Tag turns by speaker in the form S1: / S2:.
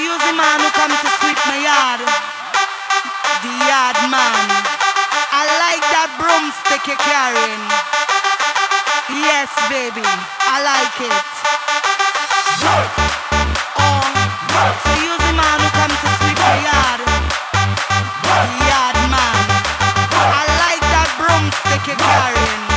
S1: use the man who come to sweep my yard. The yard man. I like that broomstick you're carrying. Yes, baby, I like it. Oh, the yard. Man. I like that broomstick carrying.